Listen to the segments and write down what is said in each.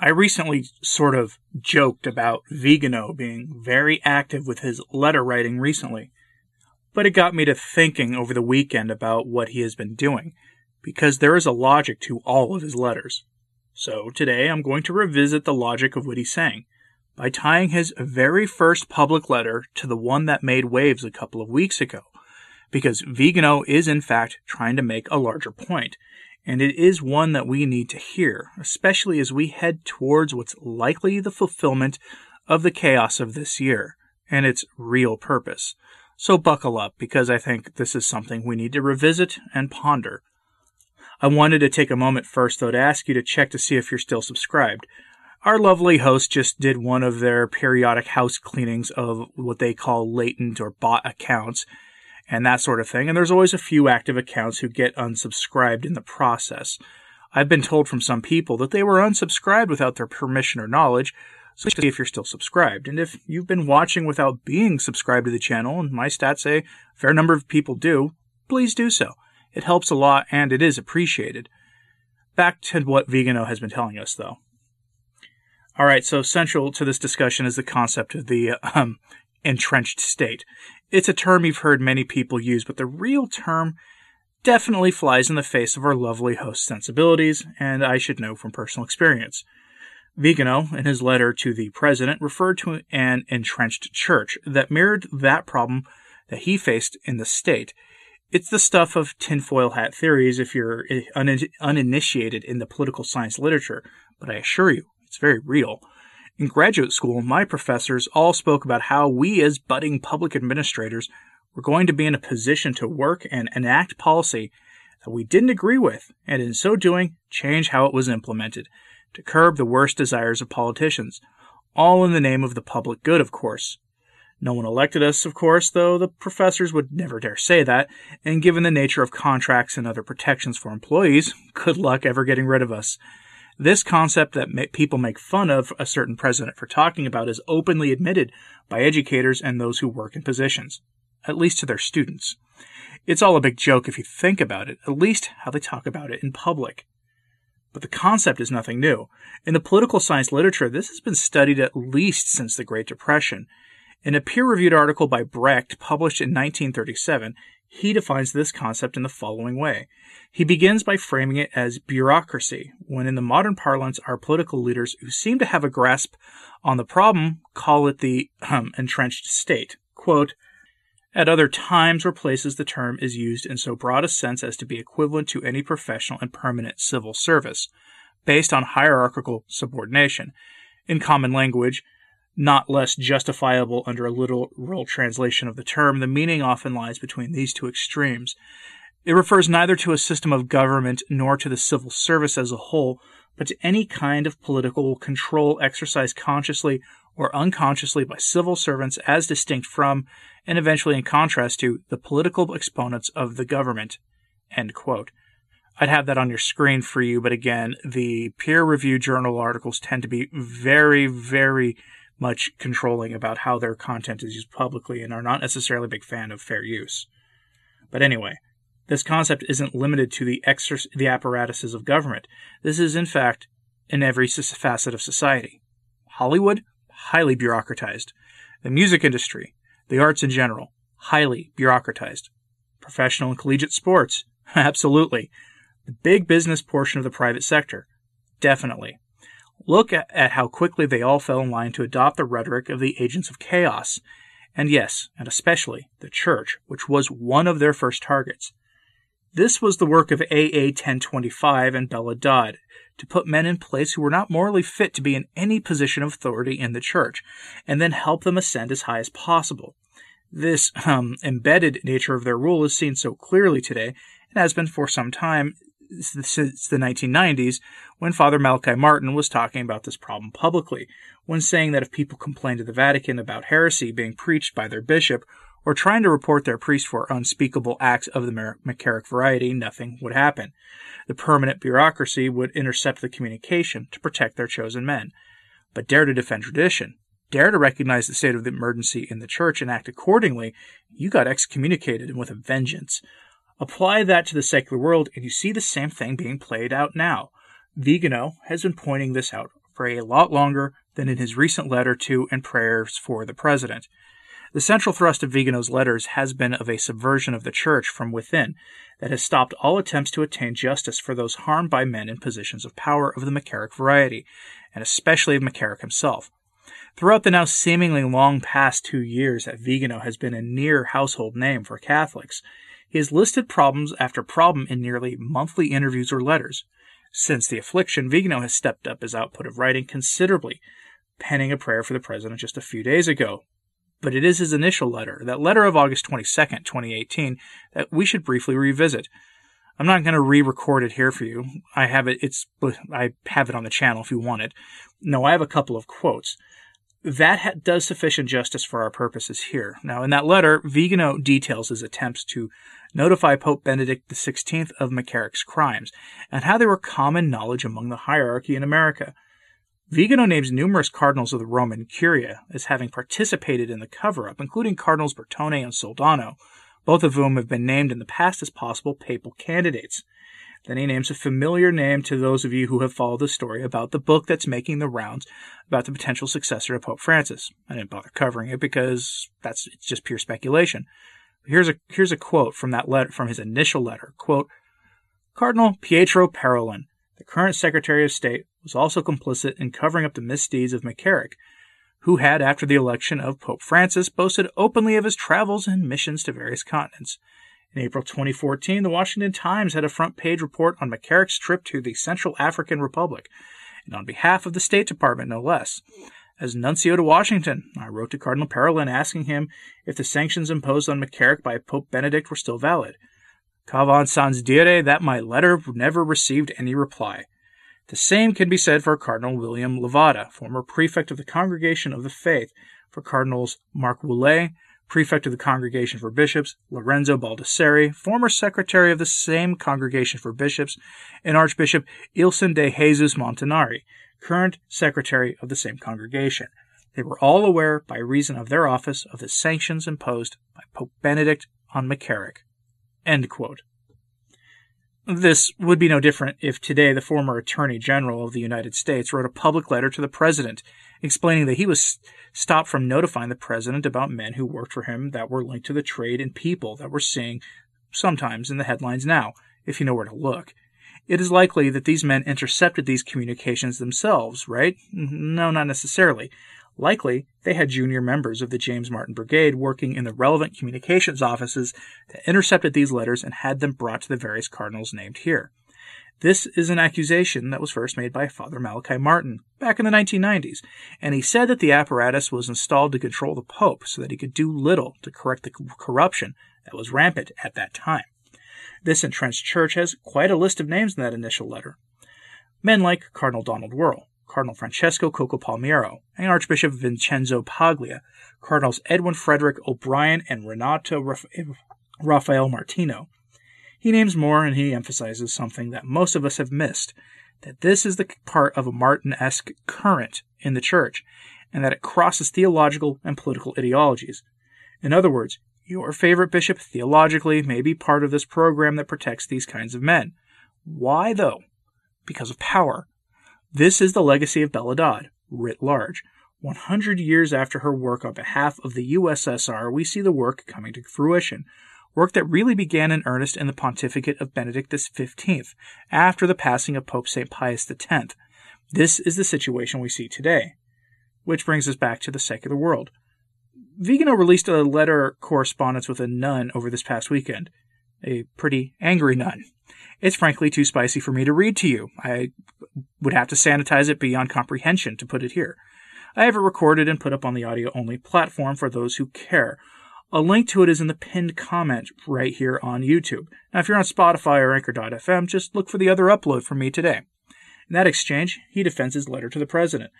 I recently sort of joked about Vigano being very active with his letter writing recently, but it got me to thinking over the weekend about what he has been doing, because there is a logic to all of his letters. So today I'm going to revisit the logic of what he's saying by tying his very first public letter to the one that made waves a couple of weeks ago, because Vigano is in fact trying to make a larger point, and it is one that we need to hear, especially as we head towards what's likely the fulfillment of the chaos of this year and its real purpose. So buckle up, because I think this is something we need to revisit and ponder. I wanted to take a moment first, though, to ask you to check to see if you're still subscribed. Our lovely host just did one of their periodic house cleanings of what they call latent or bot accounts and that sort of thing. And there's always a few active accounts who get unsubscribed in the process. I've been told from some people that they were unsubscribed without their permission or knowledge, so see if you're still subscribed. And if you've been watching without being subscribed to the channel, and my stats say a fair number of people do, please do so. It helps a lot and it is appreciated. Back to what Vigano has been telling us, though. All right, so central to this discussion is the concept of the um, entrenched state. It's a term you've heard many people use, but the real term definitely flies in the face of our lovely host's sensibilities, and I should know from personal experience. Vigano, in his letter to the president, referred to an entrenched church that mirrored that problem that he faced in the state. It's the stuff of tinfoil hat theories if you're un- uninitiated in the political science literature, but I assure you, it's very real. In graduate school, my professors all spoke about how we, as budding public administrators, were going to be in a position to work and enact policy that we didn't agree with, and in so doing, change how it was implemented, to curb the worst desires of politicians, all in the name of the public good, of course. No one elected us, of course, though the professors would never dare say that, and given the nature of contracts and other protections for employees, good luck ever getting rid of us. This concept that ma- people make fun of a certain president for talking about is openly admitted by educators and those who work in positions, at least to their students. It's all a big joke if you think about it, at least how they talk about it in public. But the concept is nothing new. In the political science literature, this has been studied at least since the Great Depression. In a peer reviewed article by Brecht published in 1937, he defines this concept in the following way. He begins by framing it as bureaucracy, when in the modern parlance, our political leaders who seem to have a grasp on the problem call it the um, entrenched state. Quote, at other times or places, the term is used in so broad a sense as to be equivalent to any professional and permanent civil service, based on hierarchical subordination. In common language, not less justifiable under a literal translation of the term, the meaning often lies between these two extremes. It refers neither to a system of government nor to the civil service as a whole, but to any kind of political control exercised consciously or unconsciously by civil servants as distinct from, and eventually in contrast to, the political exponents of the government. I'd have that on your screen for you, but again, the peer reviewed journal articles tend to be very, very much controlling about how their content is used publicly and are not necessarily a big fan of fair use. But anyway, this concept isn't limited to the, exer- the apparatuses of government. This is, in fact, in every facet of society. Hollywood, highly bureaucratized. The music industry, the arts in general, highly bureaucratized. Professional and collegiate sports, absolutely. The big business portion of the private sector, definitely. Look at, at how quickly they all fell in line to adopt the rhetoric of the agents of chaos. And yes, and especially the church, which was one of their first targets. This was the work of AA 1025 and Bella Dodd to put men in place who were not morally fit to be in any position of authority in the church, and then help them ascend as high as possible. This um, embedded nature of their rule is seen so clearly today, and has been for some time, since the 1990s when Father Malachi Martin was talking about this problem publicly, when saying that if people complained to the Vatican about heresy being preached by their bishop or trying to report their priest for unspeakable acts of the McCarrick variety, nothing would happen. The permanent bureaucracy would intercept the communication to protect their chosen men. But dare to defend tradition, dare to recognize the state of the emergency in the church and act accordingly, you got excommunicated and with a vengeance. Apply that to the secular world, and you see the same thing being played out now. Vigano has been pointing this out for a lot longer than in his recent letter to and prayers for the president. The central thrust of Vigano's letters has been of a subversion of the church from within that has stopped all attempts to attain justice for those harmed by men in positions of power of the McCarrick variety, and especially of McCarrick himself. Throughout the now seemingly long past two years that Vigano has been a near household name for Catholics, he has listed problems after problem in nearly monthly interviews or letters. Since the affliction, Vigano has stepped up his output of writing considerably, penning a prayer for the president just a few days ago, but it is his initial letter, that letter of August 22nd, 2018, that we should briefly revisit. I'm not going to re-record it here for you. I have it. It's I have it on the channel if you want it. No, I have a couple of quotes. That ha- does sufficient justice for our purposes here. Now, in that letter, Vigano details his attempts to notify Pope Benedict XVI of McCarrick's crimes and how they were common knowledge among the hierarchy in America. Vigano names numerous cardinals of the Roman Curia as having participated in the cover up, including Cardinals Bertone and Sodano, both of whom have been named in the past as possible papal candidates. Then he names a familiar name to those of you who have followed the story about the book that's making the rounds about the potential successor to Pope Francis. I didn't bother covering it because that's it's just pure speculation. Here's a here's a quote from that letter from his initial letter. Quote Cardinal Pietro Parolin, the current Secretary of State, was also complicit in covering up the misdeeds of McCarrick, who had, after the election of Pope Francis, boasted openly of his travels and missions to various continents. In April 2014, the Washington Times had a front page report on McCarrick's trip to the Central African Republic, and on behalf of the State Department, no less. As nuncio to Washington, I wrote to Cardinal Parolin asking him if the sanctions imposed on McCarrick by Pope Benedict were still valid. Cavan sans dire that my letter never received any reply. The same can be said for Cardinal William Levada, former prefect of the Congregation of the Faith, for Cardinals Marc Ouellet, prefect of the Congregation for Bishops, Lorenzo Baldisseri, former secretary of the same Congregation for Bishops, and Archbishop Ilson de Jesus Montanari, current secretary of the same congregation. They were all aware, by reason of their office, of the sanctions imposed by Pope Benedict on McCarrick. This would be no different if today the former Attorney General of the United States wrote a public letter to the President explaining that he was stopped from notifying the President about men who worked for him that were linked to the trade in people that we're seeing sometimes in the headlines now, if you know where to look. It is likely that these men intercepted these communications themselves, right? No, not necessarily. Likely, they had junior members of the James Martin Brigade working in the relevant communications offices that intercepted these letters and had them brought to the various cardinals named here. This is an accusation that was first made by Father Malachi Martin back in the 1990s, and he said that the apparatus was installed to control the Pope so that he could do little to correct the corruption that was rampant at that time. This entrenched church has quite a list of names in that initial letter. Men like Cardinal Donald Wuerl, Cardinal Francesco Coccopalmerio, and Archbishop Vincenzo Paglia, Cardinals Edwin Frederick O'Brien and Renato Raphael Martino. He names more and he emphasizes something that most of us have missed that this is the part of a Martin esque current in the church, and that it crosses theological and political ideologies. In other words, your favorite bishop theologically may be part of this program that protects these kinds of men. Why, though? Because of power. This is the legacy of Bella Dodd, writ large. 100 years after her work on behalf of the USSR, we see the work coming to fruition. Work that really began in earnest in the pontificate of Benedict XV, after the passing of Pope St. Pius X. This is the situation we see today. Which brings us back to the secular world. Vigano released a letter correspondence with a nun over this past weekend. A pretty angry nun. It's frankly too spicy for me to read to you. I would have to sanitize it beyond comprehension to put it here. I have it recorded and put up on the audio only platform for those who care. A link to it is in the pinned comment right here on YouTube. Now, if you're on Spotify or Anchor.fm, just look for the other upload from me today. In that exchange, he defends his letter to the president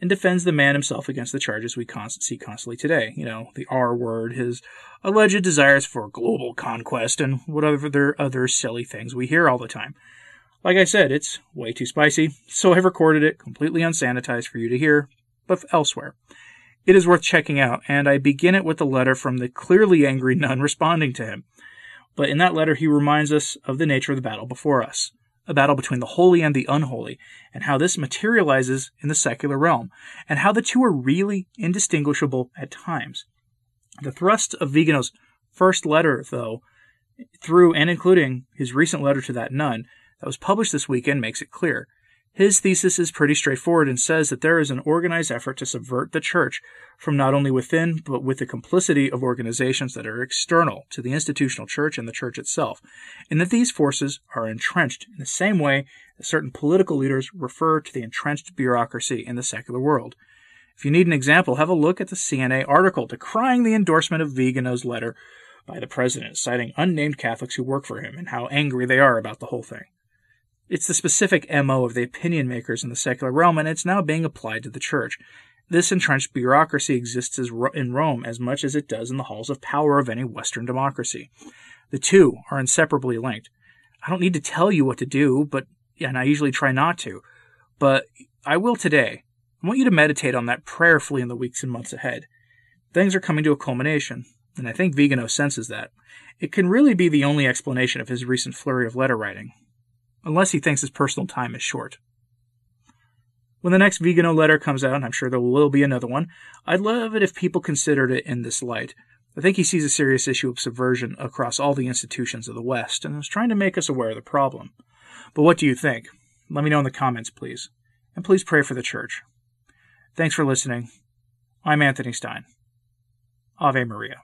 and defends the man himself against the charges we see constantly today. You know, the R word, his alleged desires for global conquest, and whatever other silly things we hear all the time. Like I said, it's way too spicy, so I've recorded it completely unsanitized for you to hear, but elsewhere. It is worth checking out, and I begin it with a letter from the clearly angry nun responding to him. But in that letter, he reminds us of the nature of the battle before us a battle between the holy and the unholy, and how this materializes in the secular realm, and how the two are really indistinguishable at times. The thrust of Vigano's first letter, though, through and including his recent letter to that nun that was published this weekend, makes it clear. His thesis is pretty straightforward and says that there is an organized effort to subvert the church from not only within, but with the complicity of organizations that are external to the institutional church and the church itself, and that these forces are entrenched in the same way that certain political leaders refer to the entrenched bureaucracy in the secular world. If you need an example, have a look at the CNA article decrying the endorsement of Vigano's letter by the president, citing unnamed Catholics who work for him and how angry they are about the whole thing. It's the specific MO of the opinion makers in the secular realm, and it's now being applied to the church. This entrenched bureaucracy exists in Rome as much as it does in the halls of power of any Western democracy. The two are inseparably linked. I don't need to tell you what to do, but and I usually try not to, but I will today. I want you to meditate on that prayerfully in the weeks and months ahead. Things are coming to a culmination, and I think Vigano senses that. It can really be the only explanation of his recent flurry of letter writing unless he thinks his personal time is short. When the next Vigano letter comes out, and I'm sure there will be another one, I'd love it if people considered it in this light. I think he sees a serious issue of subversion across all the institutions of the West and is trying to make us aware of the problem. But what do you think? Let me know in the comments, please. And please pray for the church. Thanks for listening. I'm Anthony Stein. Ave Maria.